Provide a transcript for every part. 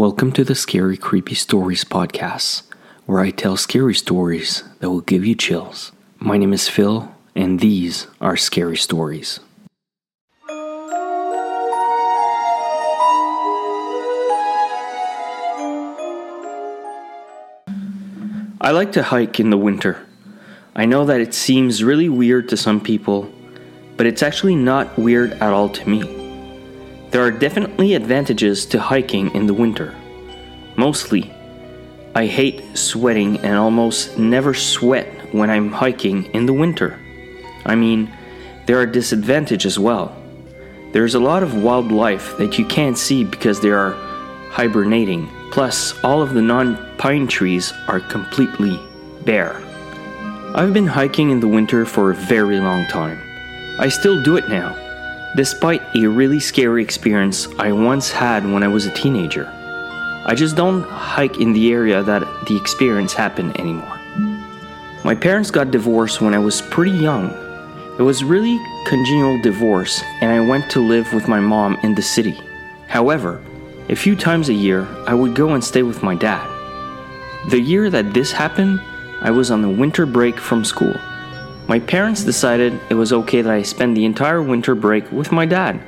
Welcome to the Scary Creepy Stories podcast, where I tell scary stories that will give you chills. My name is Phil, and these are scary stories. I like to hike in the winter. I know that it seems really weird to some people, but it's actually not weird at all to me. There are definitely advantages to hiking in the winter. Mostly, I hate sweating and almost never sweat when I'm hiking in the winter. I mean, there are disadvantages as well. There's a lot of wildlife that you can't see because they are hibernating. Plus, all of the non pine trees are completely bare. I've been hiking in the winter for a very long time. I still do it now, despite a really scary experience I once had when I was a teenager. I just don't hike in the area that the experience happened anymore. My parents got divorced when I was pretty young. It was really congenial divorce and I went to live with my mom in the city. However, a few times a year, I would go and stay with my dad. The year that this happened, I was on the winter break from school. My parents decided it was okay that I spend the entire winter break with my dad.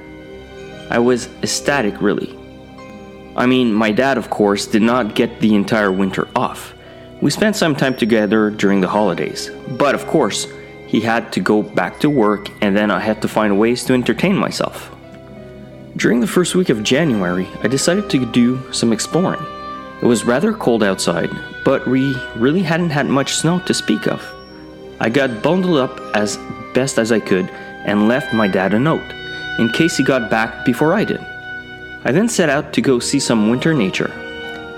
I was ecstatic, really. I mean, my dad, of course, did not get the entire winter off. We spent some time together during the holidays, but of course, he had to go back to work and then I had to find ways to entertain myself. During the first week of January, I decided to do some exploring. It was rather cold outside, but we really hadn't had much snow to speak of. I got bundled up as best as I could and left my dad a note, in case he got back before I did. I then set out to go see some winter nature.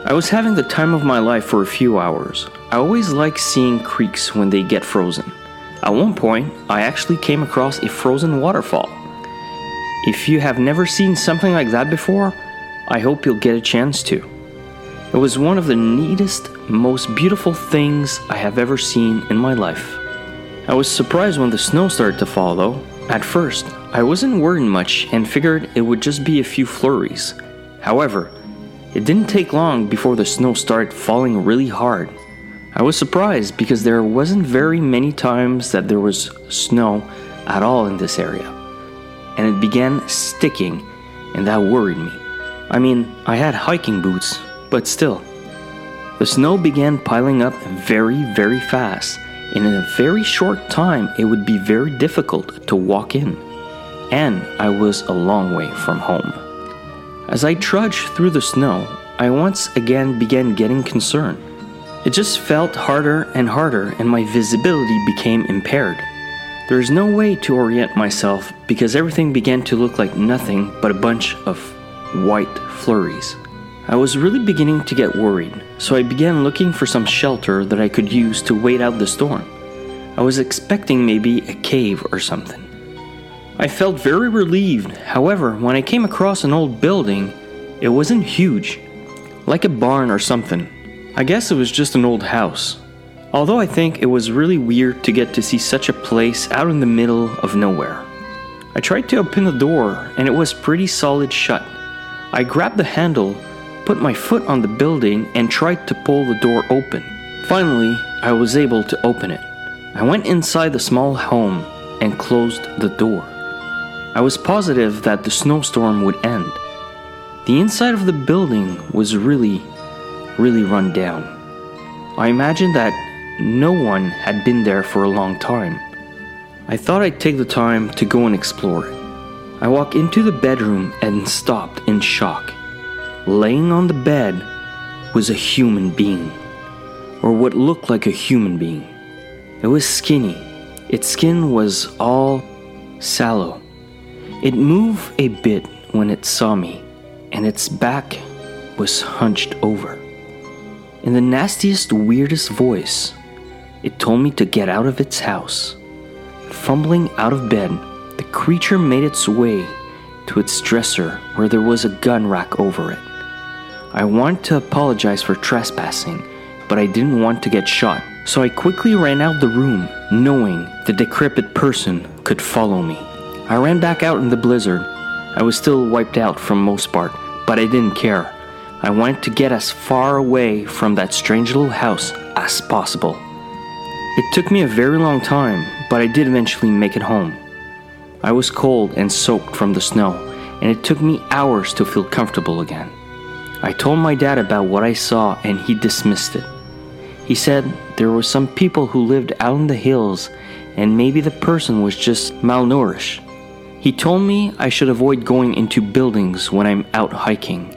I was having the time of my life for a few hours. I always like seeing creeks when they get frozen. At one point, I actually came across a frozen waterfall. If you have never seen something like that before, I hope you'll get a chance to. It was one of the neatest, most beautiful things I have ever seen in my life. I was surprised when the snow started to fall though. At first, I wasn't worried much and figured it would just be a few flurries. However, it didn't take long before the snow started falling really hard. I was surprised because there wasn't very many times that there was snow at all in this area and it began sticking, and that worried me. I mean, I had hiking boots, but still. The snow began piling up very, very fast, and in a very short time, it would be very difficult to walk in. And I was a long way from home. As I trudged through the snow, I once again began getting concerned. It just felt harder and harder, and my visibility became impaired. There is no way to orient myself because everything began to look like nothing but a bunch of white flurries. I was really beginning to get worried, so I began looking for some shelter that I could use to wait out the storm. I was expecting maybe a cave or something. I felt very relieved, however, when I came across an old building, it wasn't huge, like a barn or something. I guess it was just an old house. Although I think it was really weird to get to see such a place out in the middle of nowhere. I tried to open the door and it was pretty solid shut. I grabbed the handle, put my foot on the building, and tried to pull the door open. Finally, I was able to open it. I went inside the small home and closed the door. I was positive that the snowstorm would end. The inside of the building was really, really run down. I imagined that no one had been there for a long time. I thought I'd take the time to go and explore. I walked into the bedroom and stopped in shock. Laying on the bed was a human being, or what looked like a human being. It was skinny. Its skin was all sallow. It moved a bit when it saw me, and its back was hunched over. In the nastiest, weirdest voice, it told me to get out of its house. Fumbling out of bed, the creature made its way to its dresser where there was a gun rack over it. I wanted to apologize for trespassing, but I didn't want to get shot, so I quickly ran out the room, knowing the decrepit person could follow me. I ran back out in the blizzard. I was still wiped out from most part, but I didn't care. I wanted to get as far away from that strange little house as possible. It took me a very long time, but I did eventually make it home. I was cold and soaked from the snow, and it took me hours to feel comfortable again. I told my dad about what I saw, and he dismissed it. He said there were some people who lived out in the hills, and maybe the person was just malnourished. He told me I should avoid going into buildings when I'm out hiking,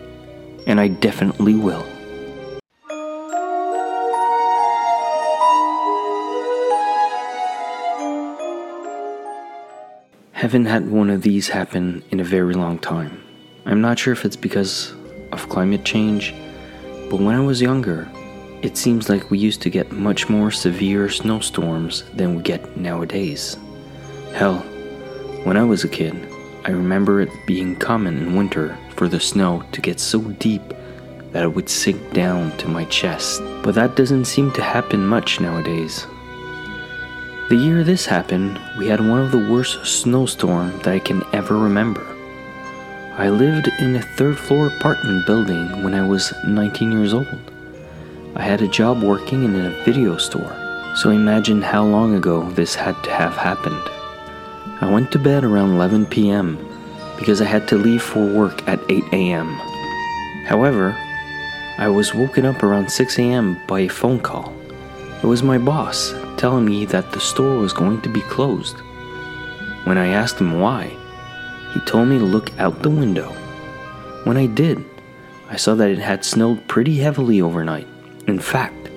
and I definitely will. Haven't had one of these happen in a very long time. I'm not sure if it's because of climate change, but when I was younger, it seems like we used to get much more severe snowstorms than we get nowadays. Hell, when I was a kid, I remember it being common in winter for the snow to get so deep that it would sink down to my chest, but that doesn't seem to happen much nowadays. The year this happened, we had one of the worst snowstorms that I can ever remember. I lived in a third floor apartment building when I was 19 years old. I had a job working in a video store, so imagine how long ago this had to have happened. I went to bed around 11 p.m. because I had to leave for work at 8 a.m. However, I was woken up around 6 a.m. by a phone call. It was my boss telling me that the store was going to be closed. When I asked him why, he told me to look out the window. When I did, I saw that it had snowed pretty heavily overnight. In fact,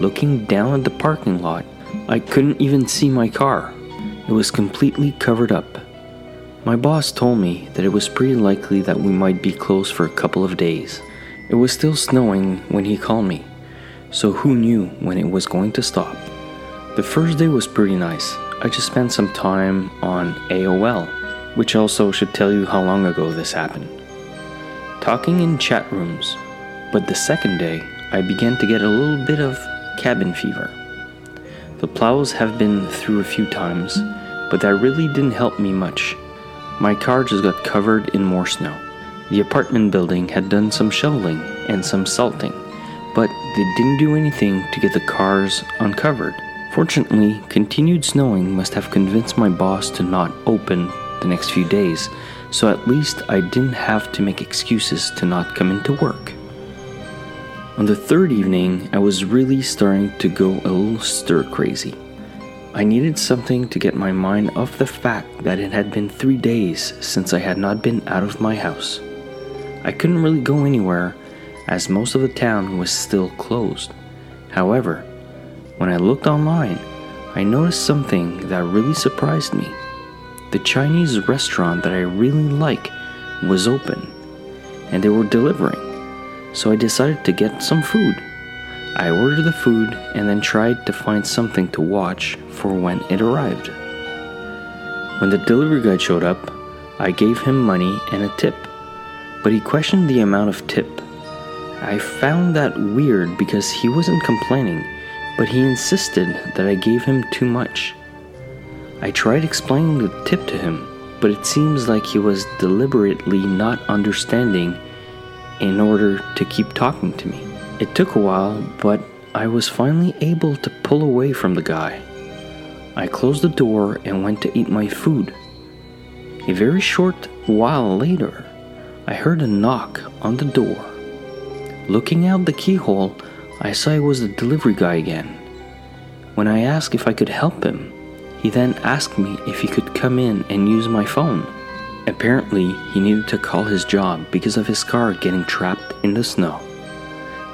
looking down at the parking lot, I couldn't even see my car. It was completely covered up. My boss told me that it was pretty likely that we might be closed for a couple of days. It was still snowing when he called me, so who knew when it was going to stop? The first day was pretty nice. I just spent some time on AOL, which also should tell you how long ago this happened. Talking in chat rooms. But the second day, I began to get a little bit of cabin fever. The plows have been through a few times, but that really didn't help me much. My car just got covered in more snow. The apartment building had done some shoveling and some salting, but they didn't do anything to get the cars uncovered. Fortunately, continued snowing must have convinced my boss to not open the next few days, so at least I didn't have to make excuses to not come into work. On the third evening, I was really starting to go a little stir crazy. I needed something to get my mind off the fact that it had been three days since I had not been out of my house. I couldn't really go anywhere as most of the town was still closed. However, when I looked online, I noticed something that really surprised me. The Chinese restaurant that I really like was open, and they were delivering, so I decided to get some food. I ordered the food and then tried to find something to watch for when it arrived. When the delivery guy showed up, I gave him money and a tip, but he questioned the amount of tip. I found that weird because he wasn't complaining but he insisted that I gave him too much. I tried explaining the tip to him, but it seems like he was deliberately not understanding in order to keep talking to me. It took a while, but I was finally able to pull away from the guy. I closed the door and went to eat my food. A very short while later, I heard a knock on the door. Looking out the keyhole, I saw it was the delivery guy again. When I asked if I could help him, he then asked me if he could come in and use my phone. Apparently, he needed to call his job because of his car getting trapped in the snow.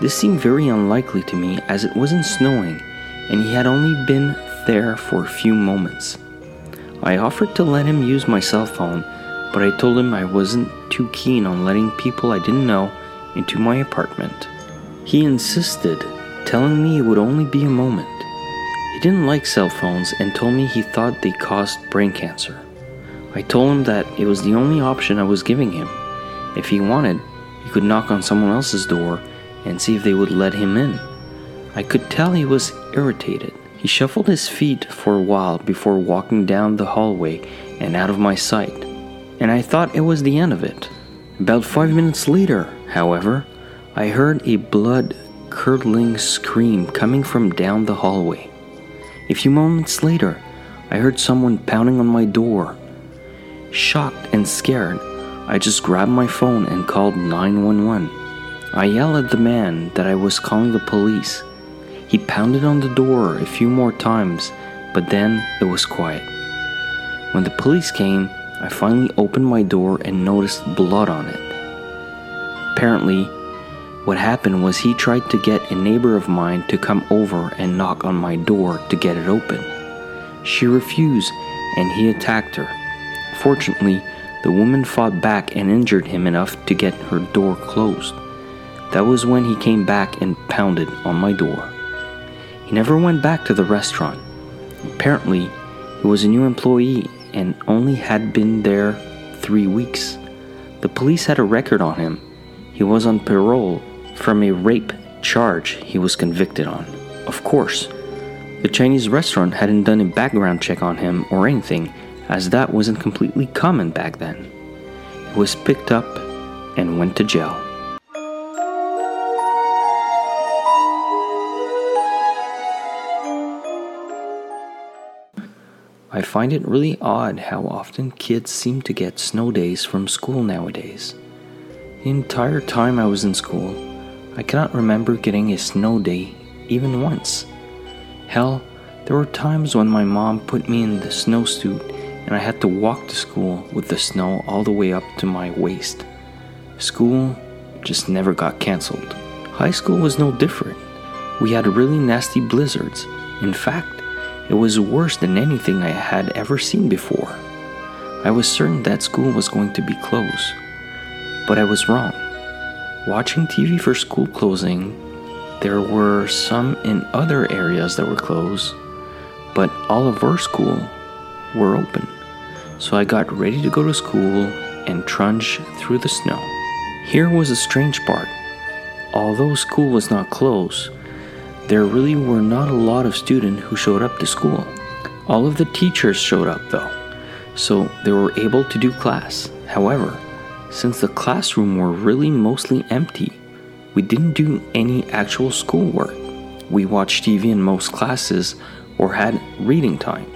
This seemed very unlikely to me as it wasn't snowing and he had only been there for a few moments. I offered to let him use my cell phone, but I told him I wasn't too keen on letting people I didn't know into my apartment. He insisted, telling me it would only be a moment. He didn't like cell phones and told me he thought they caused brain cancer. I told him that it was the only option I was giving him. If he wanted, he could knock on someone else's door and see if they would let him in. I could tell he was irritated. He shuffled his feet for a while before walking down the hallway and out of my sight, and I thought it was the end of it. About five minutes later, however, I heard a blood curdling scream coming from down the hallway. A few moments later, I heard someone pounding on my door. Shocked and scared, I just grabbed my phone and called 911. I yelled at the man that I was calling the police. He pounded on the door a few more times, but then it was quiet. When the police came, I finally opened my door and noticed blood on it. Apparently, what happened was he tried to get a neighbor of mine to come over and knock on my door to get it open. She refused and he attacked her. Fortunately, the woman fought back and injured him enough to get her door closed. That was when he came back and pounded on my door. He never went back to the restaurant. Apparently, he was a new employee and only had been there three weeks. The police had a record on him. He was on parole from a rape charge he was convicted on. Of course, the Chinese restaurant hadn't done a background check on him or anything, as that wasn't completely common back then. He was picked up and went to jail. I find it really odd how often kids seem to get snow days from school nowadays. The entire time I was in school, I cannot remember getting a snow day even once. Hell, there were times when my mom put me in the snowsuit and I had to walk to school with the snow all the way up to my waist. School just never got canceled. High school was no different. We had really nasty blizzards. In fact, it was worse than anything I had ever seen before. I was certain that school was going to be closed, but I was wrong. Watching TV for school closing, there were some in other areas that were closed, but all of our school were open. So I got ready to go to school and trudge through the snow. Here was a strange part. Although school was not closed, there really were not a lot of students who showed up to school. All of the teachers showed up though, so they were able to do class. However, since the classroom were really mostly empty, we didn't do any actual schoolwork. We watched TV in most classes or had reading time.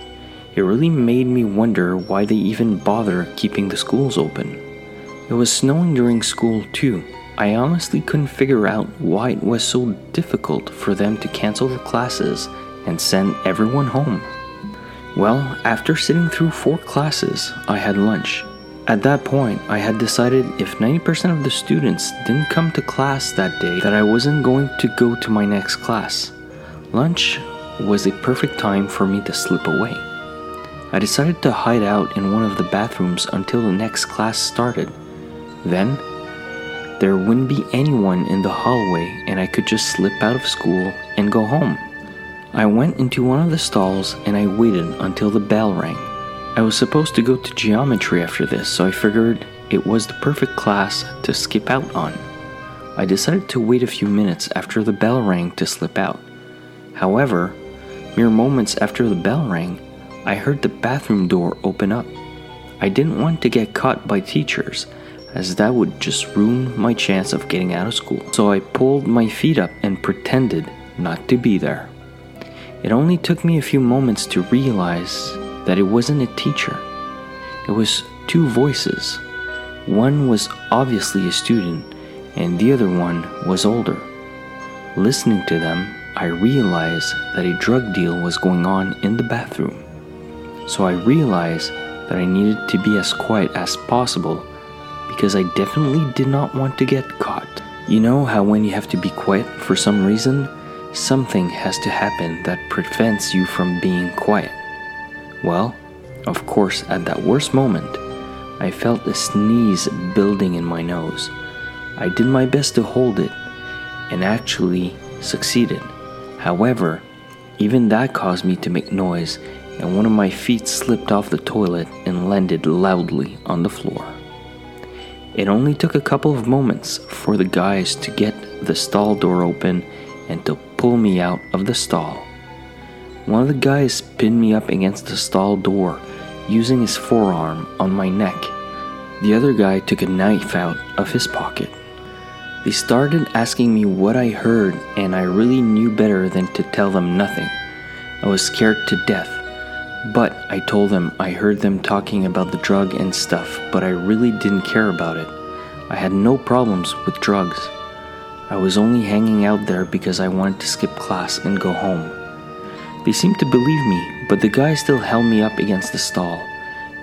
It really made me wonder why they even bother keeping the schools open. It was snowing during school too. I honestly couldn't figure out why it was so difficult for them to cancel the classes and send everyone home. Well, after sitting through four classes, I had lunch. At that point, I had decided if 90% of the students didn't come to class that day, that I wasn't going to go to my next class. Lunch was a perfect time for me to slip away. I decided to hide out in one of the bathrooms until the next class started. Then, there wouldn't be anyone in the hallway and I could just slip out of school and go home. I went into one of the stalls and I waited until the bell rang. I was supposed to go to geometry after this, so I figured it was the perfect class to skip out on. I decided to wait a few minutes after the bell rang to slip out. However, mere moments after the bell rang, I heard the bathroom door open up. I didn't want to get caught by teachers, as that would just ruin my chance of getting out of school. So I pulled my feet up and pretended not to be there. It only took me a few moments to realize that it wasn't a teacher. It was two voices. One was obviously a student, and the other one was older. Listening to them, I realized that a drug deal was going on in the bathroom. So I realized that I needed to be as quiet as possible because I definitely did not want to get caught. You know how when you have to be quiet for some reason, something has to happen that prevents you from being quiet. Well, of course, at that worst moment, I felt a sneeze building in my nose. I did my best to hold it and actually succeeded. However, even that caused me to make noise, and one of my feet slipped off the toilet and landed loudly on the floor. It only took a couple of moments for the guys to get the stall door open and to pull me out of the stall. One of the guys pinned me up against the stall door using his forearm on my neck. The other guy took a knife out of his pocket. They started asking me what I heard, and I really knew better than to tell them nothing. I was scared to death. But I told them I heard them talking about the drug and stuff, but I really didn't care about it. I had no problems with drugs. I was only hanging out there because I wanted to skip class and go home. They seemed to believe me, but the guy still held me up against the stall.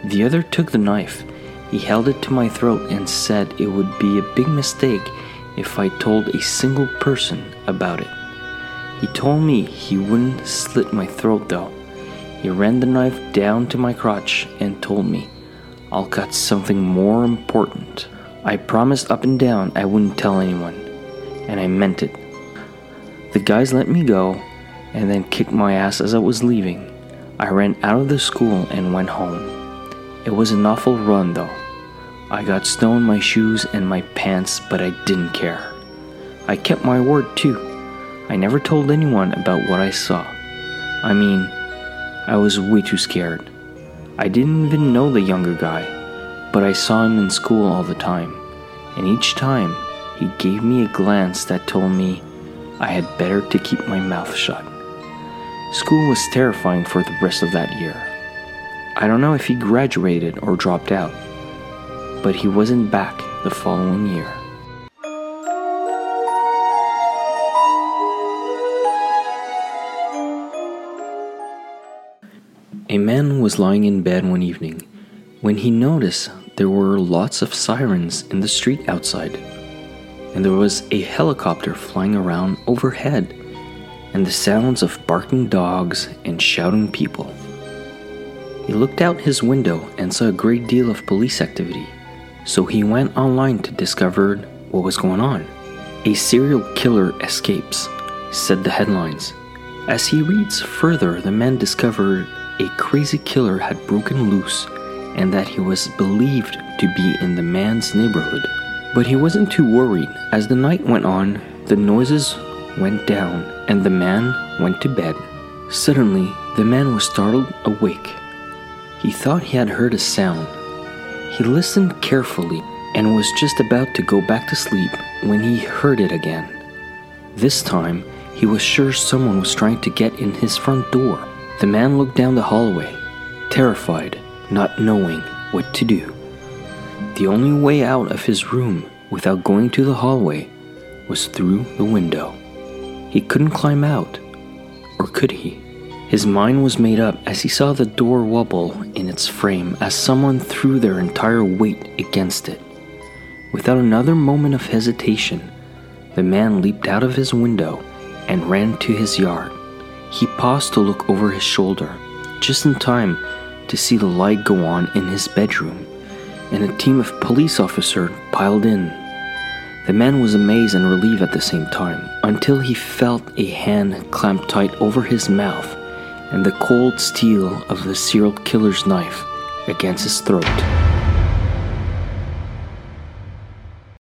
The other took the knife. He held it to my throat and said it would be a big mistake if I told a single person about it. He told me he wouldn't slit my throat though. He ran the knife down to my crotch and told me, I'll cut something more important. I promised up and down I wouldn't tell anyone, and I meant it. The guys let me go and then kicked my ass as I was leaving. I ran out of the school and went home. It was an awful run though. I got snow in my shoes and my pants, but I didn't care. I kept my word too. I never told anyone about what I saw. I mean, I was way too scared. I didn't even know the younger guy, but I saw him in school all the time, and each time he gave me a glance that told me I had better to keep my mouth shut. School was terrifying for the rest of that year. I don't know if he graduated or dropped out but he wasn't back the following year. A man was lying in bed one evening when he noticed there were lots of sirens in the street outside, and there was a helicopter flying around overhead, and the sounds of barking dogs and shouting people. He looked out his window and saw a great deal of police activity so he went online to discover what was going on. A serial killer escapes, said the headlines. As he reads further, the man discovered a crazy killer had broken loose and that he was believed to be in the man's neighborhood. But he wasn't too worried. As the night went on, the noises went down and the man went to bed. Suddenly, the man was startled awake. He thought he had heard a sound he listened carefully and was just about to go back to sleep when he heard it again. This time, he was sure someone was trying to get in his front door. The man looked down the hallway, terrified, not knowing what to do. The only way out of his room without going to the hallway was through the window. He couldn't climb out, or could he? His mind was made up as he saw the door wobble in its frame as someone threw their entire weight against it. Without another moment of hesitation, the man leaped out of his window and ran to his yard. He paused to look over his shoulder, just in time to see the light go on in his bedroom, and a team of police officers piled in. The man was amazed and relieved at the same time until he felt a hand clamp tight over his mouth and the cold steel of the serial killer's knife against his throat.